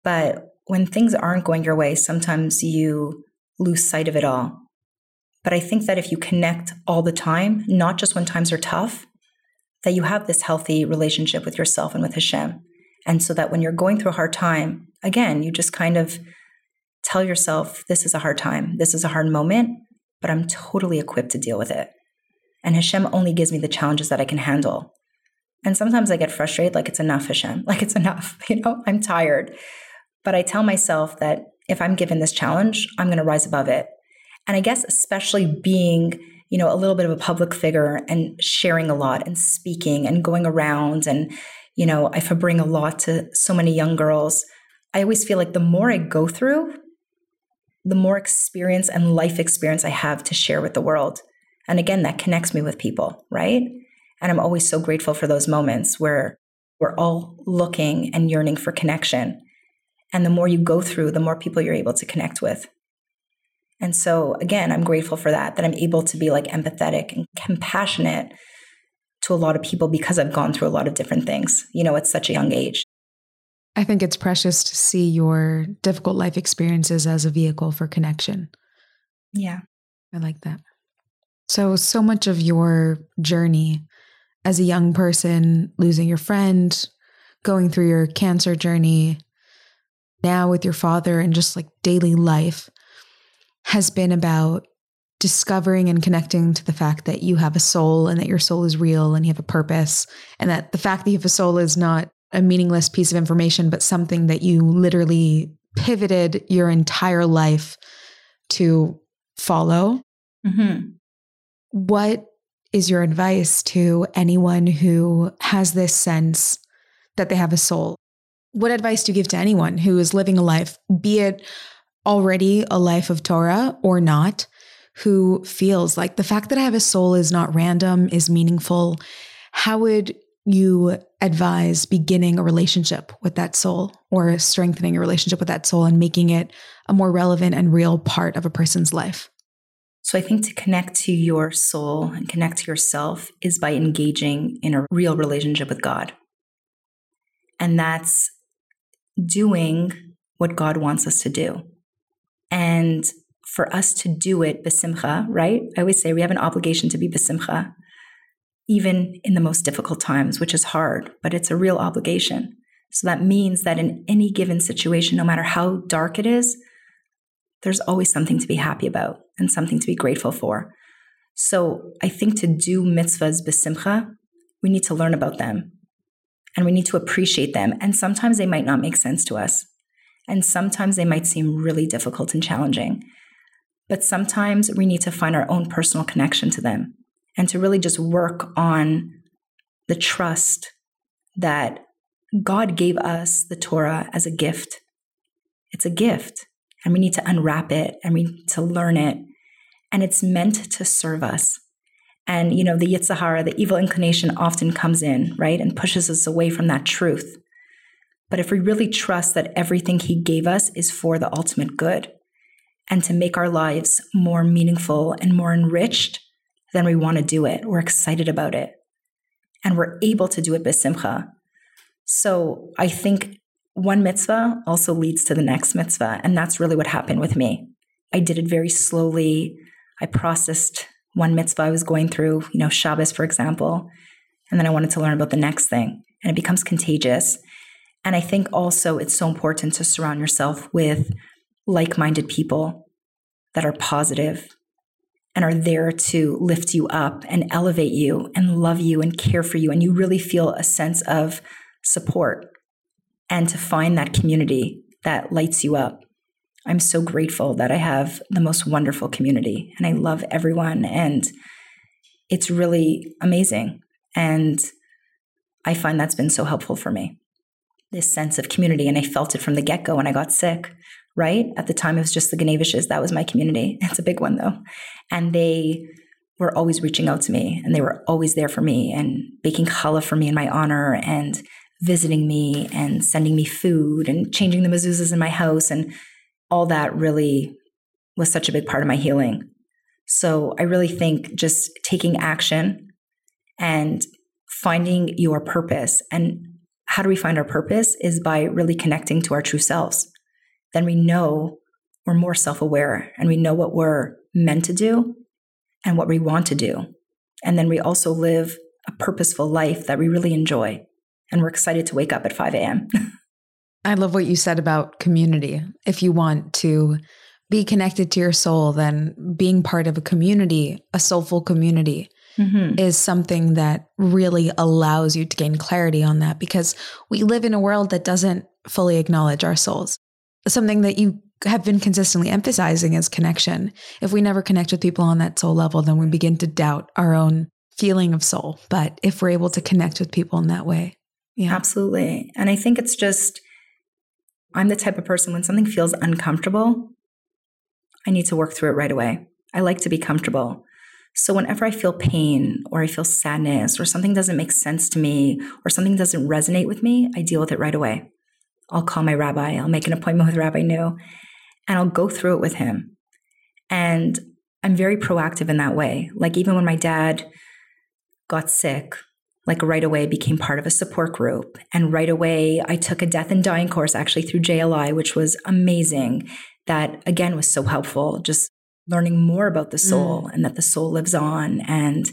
Speaker 1: But when things aren't going your way, sometimes you lose sight of it all. But I think that if you connect all the time, not just when times are tough, that you have this healthy relationship with yourself and with Hashem. And so that when you're going through a hard time, again, you just kind of tell yourself, this is a hard time, this is a hard moment, but I'm totally equipped to deal with it. And Hashem only gives me the challenges that I can handle. And sometimes I get frustrated, like it's enough, Hashem, like it's enough, you know, I'm tired. But I tell myself that if I'm given this challenge, I'm going to rise above it. And I guess, especially being, you know, a little bit of a public figure and sharing a lot and speaking and going around and, you know, I bring a lot to so many young girls, I always feel like the more I go through, the more experience and life experience I have to share with the world. And again, that connects me with people, right? And I'm always so grateful for those moments where we're all looking and yearning for connection. And the more you go through, the more people you're able to connect with. And so, again, I'm grateful for that, that I'm able to be like empathetic and compassionate to a lot of people because I've gone through a lot of different things, you know, at such a young age.
Speaker 2: I think it's precious to see your difficult life experiences as a vehicle for connection.
Speaker 1: Yeah.
Speaker 2: I like that. So, so much of your journey as a young person, losing your friend, going through your cancer journey, now with your father, and just like daily life has been about discovering and connecting to the fact that you have a soul and that your soul is real and you have a purpose, and that the fact that you have a soul is not a meaningless piece of information, but something that you literally pivoted your entire life to follow. Mm-hmm. What is your advice to anyone who has this sense that they have a soul. What advice do you give to anyone who is living a life, be it already a life of Torah or not, who feels like the fact that I have a soul is not random, is meaningful? How would you advise beginning a relationship with that soul or strengthening a relationship with that soul and making it a more relevant and real part of a person's life?
Speaker 1: So I think to connect to your soul and connect to yourself is by engaging in a real relationship with God. And that's doing what God wants us to do. And for us to do it besimcha, right? I always say we have an obligation to be besimcha, even in the most difficult times, which is hard, but it's a real obligation. So that means that in any given situation, no matter how dark it is, there's always something to be happy about and something to be grateful for. So I think to do mitzvahs besimcha, we need to learn about them and we need to appreciate them. And sometimes they might not make sense to us. And sometimes they might seem really difficult and challenging. But sometimes we need to find our own personal connection to them and to really just work on the trust that God gave us the Torah as a gift. It's a gift, and we need to unwrap it and we need to learn it. And it's meant to serve us. And, you know, the Yetzer Hara, the evil inclination often comes in, right, and pushes us away from that truth. But if we really trust that everything He gave us is for the ultimate good and to make our lives more meaningful and more enriched, then we want to do it. We're excited about it. And we're able to do it besimcha. So I think one mitzvah also leads to the next mitzvah. And that's really what happened with me. I did it very slowly. I processed one mitzvah I was going through, you know, Shabbos, for example. And then I wanted to learn about the next thing. And it becomes contagious. And I think also it's so important to surround yourself with like minded people that are positive and are there to lift you up and elevate you and love you and care for you. And you really feel a sense of support and to find that community that lights you up. I'm so grateful that I have the most wonderful community and I love everyone. And it's really amazing. And I find that's been so helpful for me this sense of community. And I felt it from the get go when I got sick, right? At the time, it was just the Gniwisches. That was my community. It's a big one, though. And they were always reaching out to me and they were always there for me and baking challah for me in my honor and visiting me and sending me food and changing the mezuzahs in my house. And all that really was such a big part of my healing. So I really think just taking action and finding your purpose. And how do we find our purpose is by really connecting to our true selves. Then we know we're more self aware and we know what we're meant to do and what we want to do. And then we also live a purposeful life that we really enjoy. And we're excited to wake up at 5 a.m.
Speaker 2: I love what you said about community. If you want to be connected to your soul, then being part of a community, a soulful community, mm-hmm. is something that really allows you to gain clarity on that because we live in a world that doesn't fully acknowledge our souls. Something that you have been consistently emphasizing is connection. If we never connect with people on that soul level, then we begin to doubt our own feeling of soul. But if we're able to connect with people in that way,
Speaker 1: yeah. Absolutely. And I think it's just I'm the type of person when something feels uncomfortable, I need to work through it right away. I like to be comfortable. So whenever I feel pain or I feel sadness or something doesn't make sense to me or something doesn't resonate with me, I deal with it right away. I'll call my rabbi, I'll make an appointment with Rabbi New, and I'll go through it with him. And I'm very proactive in that way. Like even when my dad got sick, like right away became part of a support group. And right away, I took a death and dying course actually through JLI, which was amazing. That again was so helpful, just learning more about the soul mm. and that the soul lives on and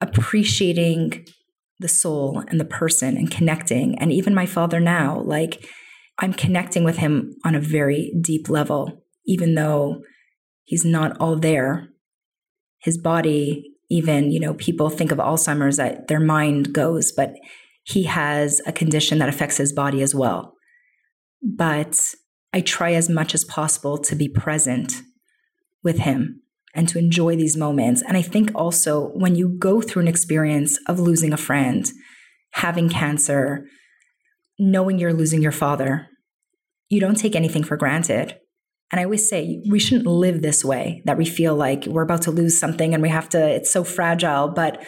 Speaker 1: appreciating the soul and the person and connecting. And even my father now, like I'm connecting with him on a very deep level, even though he's not all there. His body even, you know, people think of Alzheimer's that their mind goes, but he has a condition that affects his body as well. But I try as much as possible to be present with him and to enjoy these moments. And I think also when you go through an experience of losing a friend, having cancer, knowing you're losing your father, you don't take anything for granted. And I always say we shouldn't live this way that we feel like we're about to lose something and we have to, it's so fragile. But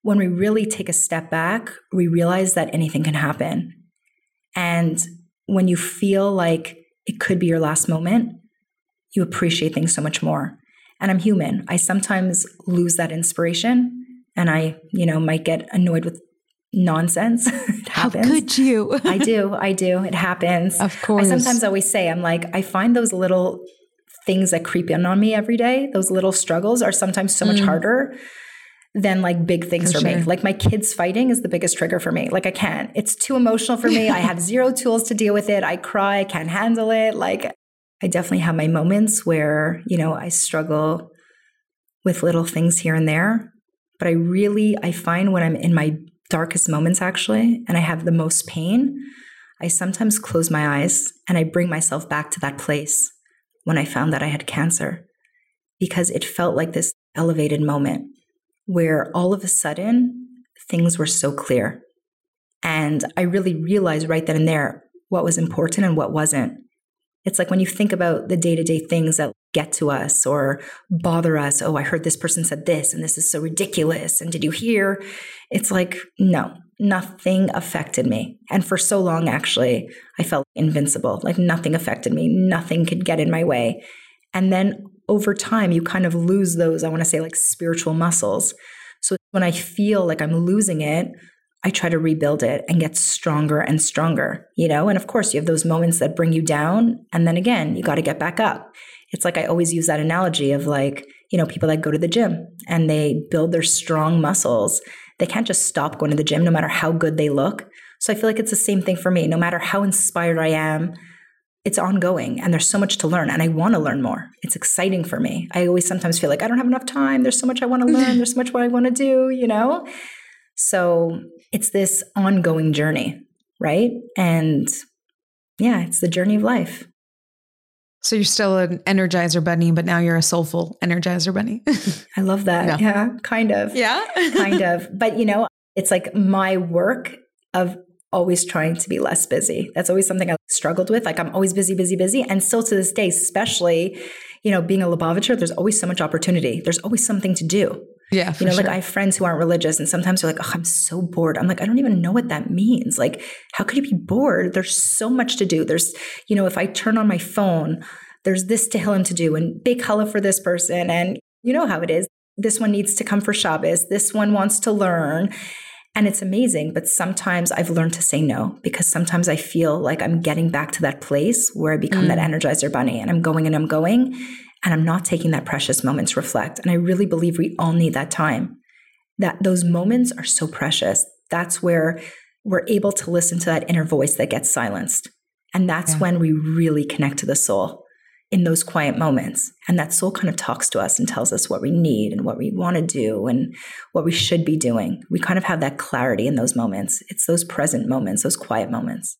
Speaker 1: when we really take a step back, we realize that anything can happen. And when you feel like it could be your last moment, you appreciate things so much more. And I'm human. I sometimes lose that inspiration and I, you know, might get annoyed with nonsense. it happens.
Speaker 2: How could you?
Speaker 1: I do. I do. It happens.
Speaker 2: Of course.
Speaker 1: I sometimes always say, I'm like, I find those little things that creep in on me every day, those little struggles are sometimes so much mm. harder than like big things for, for sure. me. Like my kids fighting is the biggest trigger for me. Like I can't. It's too emotional for me. I have zero tools to deal with it. I cry, I can't handle it. Like I definitely have my moments where, you know, I struggle with little things here and there. But I really, I find when I'm in my darkest moments, actually, and I have the most pain, I sometimes close my eyes and I bring myself back to that place when I found that I had cancer because it felt like this elevated moment where all of a sudden things were so clear. And I really realized right then and there what was important and what wasn't. It's like when you think about the day to day things that get to us or bother us. Oh, I heard this person said this and this is so ridiculous. And did you hear? It's like, no, nothing affected me. And for so long, actually, I felt invincible. Like nothing affected me, nothing could get in my way. And then over time, you kind of lose those, I want to say, like spiritual muscles. So when I feel like I'm losing it, I try to rebuild it and get stronger and stronger, you know? And of course, you have those moments that bring you down. And then again, you got to get back up. It's like I always use that analogy of like, you know, people that go to the gym and they build their strong muscles. They can't just stop going to the gym no matter how good they look. So I feel like it's the same thing for me. No matter how inspired I am, it's ongoing and there's so much to learn and I want to learn more. It's exciting for me. I always sometimes feel like I don't have enough time. There's so much I want to learn. There's so much what I want to do, you know? So it's this ongoing journey, right? And yeah, it's the journey of life.
Speaker 2: So you're still an energizer bunny, but now you're a soulful energizer bunny.
Speaker 1: I love that. No. Yeah, kind of.
Speaker 2: Yeah.
Speaker 1: kind of. But you know, it's like my work of always trying to be less busy. That's always something I struggled with. Like I'm always busy, busy, busy. And still to this day, especially, you know, being a Lubavitcher, there's always so much opportunity. There's always something to do.
Speaker 2: Yeah.
Speaker 1: You know,
Speaker 2: sure.
Speaker 1: like I have friends who aren't religious and sometimes they're like, oh, I'm so bored. I'm like, I don't even know what that means. Like, how could you be bored? There's so much to do. There's, you know, if I turn on my phone, there's this Tehillim to do and big challah for this person. And you know how it is. This one needs to come for Shabbos. This one wants to learn. And it's amazing. But sometimes I've learned to say no because sometimes I feel like I'm getting back to that place where I become mm. that energizer bunny and I'm going and I'm going and I'm not taking that precious moment to reflect. And I really believe we all need that time. That those moments are so precious. That's where we're able to listen to that inner voice that gets silenced. And that's yeah. when we really connect to the soul in those quiet moments. And that soul kind of talks to us and tells us what we need and what we want to do and what we should be doing. We kind of have that clarity in those moments. It's those present moments, those quiet moments.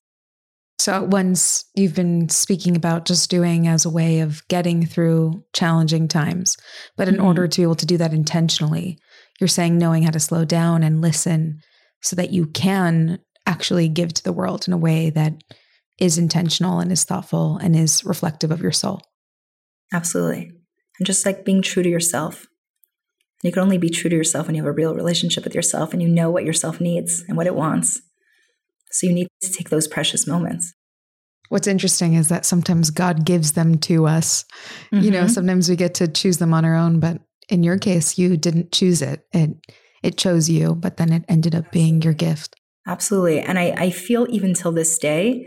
Speaker 2: So, ones you've been speaking about just doing as a way of getting through challenging times. But in mm-hmm. order to be able to do that intentionally, you're saying knowing how to slow down and listen so that you can actually give to the world in a way that is intentional and is thoughtful and is reflective of your soul.
Speaker 1: Absolutely. And just like being true to yourself. You can only be true to yourself when you have a real relationship with yourself and you know what yourself needs and what it wants. So you need to take those precious moments.
Speaker 2: What's interesting is that sometimes God gives them to us. Mm-hmm. You know, mm-hmm. sometimes we get to choose them on our own, but in your case, you didn't choose it. It it chose you, but then it ended up being your gift.
Speaker 1: Absolutely. And I, I feel even till this day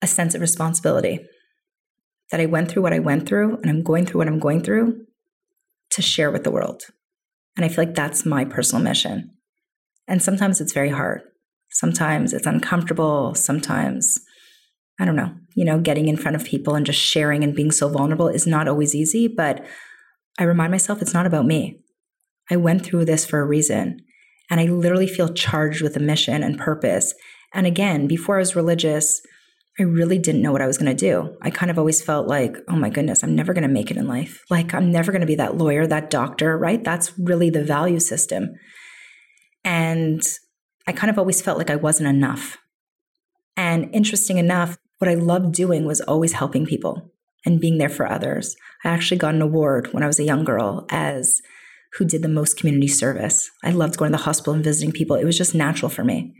Speaker 1: a sense of responsibility that I went through what I went through and I'm going through what I'm going through to share with the world. And I feel like that's my personal mission. And sometimes it's very hard. Sometimes it's uncomfortable. Sometimes, I don't know, you know, getting in front of people and just sharing and being so vulnerable is not always easy. But I remind myself it's not about me. I went through this for a reason. And I literally feel charged with a mission and purpose. And again, before I was religious, I really didn't know what I was going to do. I kind of always felt like, oh my goodness, I'm never going to make it in life. Like, I'm never going to be that lawyer, that doctor, right? That's really the value system. And I kind of always felt like I wasn't enough. And interesting enough, what I loved doing was always helping people and being there for others. I actually got an award when I was a young girl as who did the most community service. I loved going to the hospital and visiting people. It was just natural for me.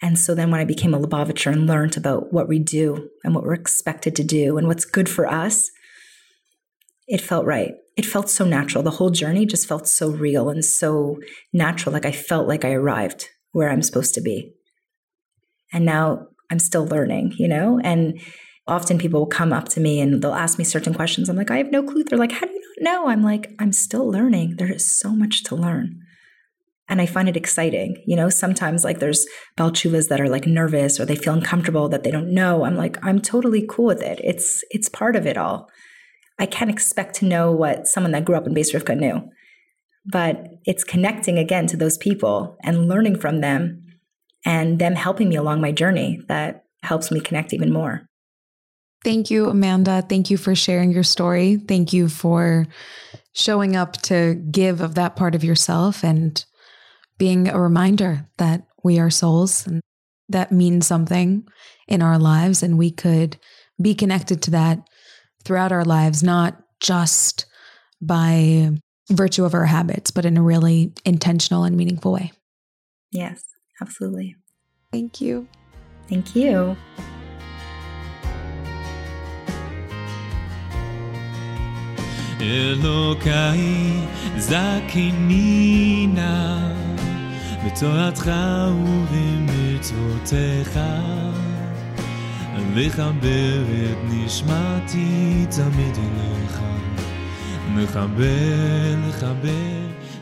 Speaker 1: And so then when I became a Lubavitcher and learned about what we do and what we're expected to do and what's good for us, it felt right. It felt so natural. The whole journey just felt so real and so natural. Like I felt like I arrived where I'm supposed to be. And now I'm still learning, you know? And often people will come up to me and they'll ask me certain questions. I'm like, I have no clue. They're like, how do you not know? I'm like, I'm still learning. There is so much to learn. And I find it exciting. You know, sometimes like there's baal teshuvas that are like nervous or they feel uncomfortable that they don't know. I'm like, I'm totally cool with it. It's it's part of it all. I can't expect to know what someone that grew up in Beis Rivka knew. But it's connecting again to those people and learning from them and them helping me along my journey that helps me connect even more.
Speaker 2: Thank you, Amanda. Thank you for sharing your story. Thank you for showing up to give of that part of yourself and being a reminder that we are souls and that means something in our lives. And we could be connected to that throughout our lives, not just by virtue of our habits, but in a really intentional and meaningful way.
Speaker 1: Yes, absolutely.
Speaker 2: Thank you.
Speaker 1: Thank you.
Speaker 3: אלוקיי זכני נא בתורתך ובמצוותיך לחבר את נשמתי תמיד אליך לחבר, לחבר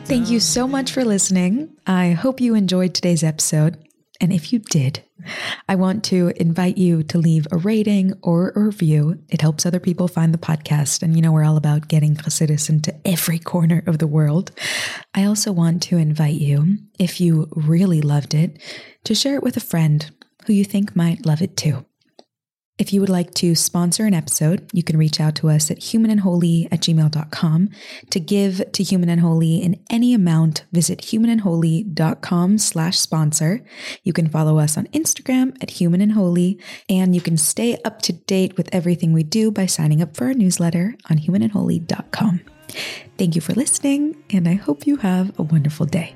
Speaker 2: Thank you so much for listening. I hope you enjoyed today's episode. And if you did, I want to invite you to leave a rating or a review. It helps other people find the podcast. And you know, we're all about getting Chassidus into every corner of the world. I also want to invite you, if you really loved it, to share it with a friend who you think might love it too. If you would like to sponsor an episode, you can reach out to us at humanandholy at gmail.com. To give to Human and Holy in any amount, visit humanandholy.com slash sponsor. You can follow us on Instagram at Human and Holy, and you can stay up to date with everything we do by signing up for our newsletter on humanandholy.com. Thank you for listening, and I hope you have a wonderful day.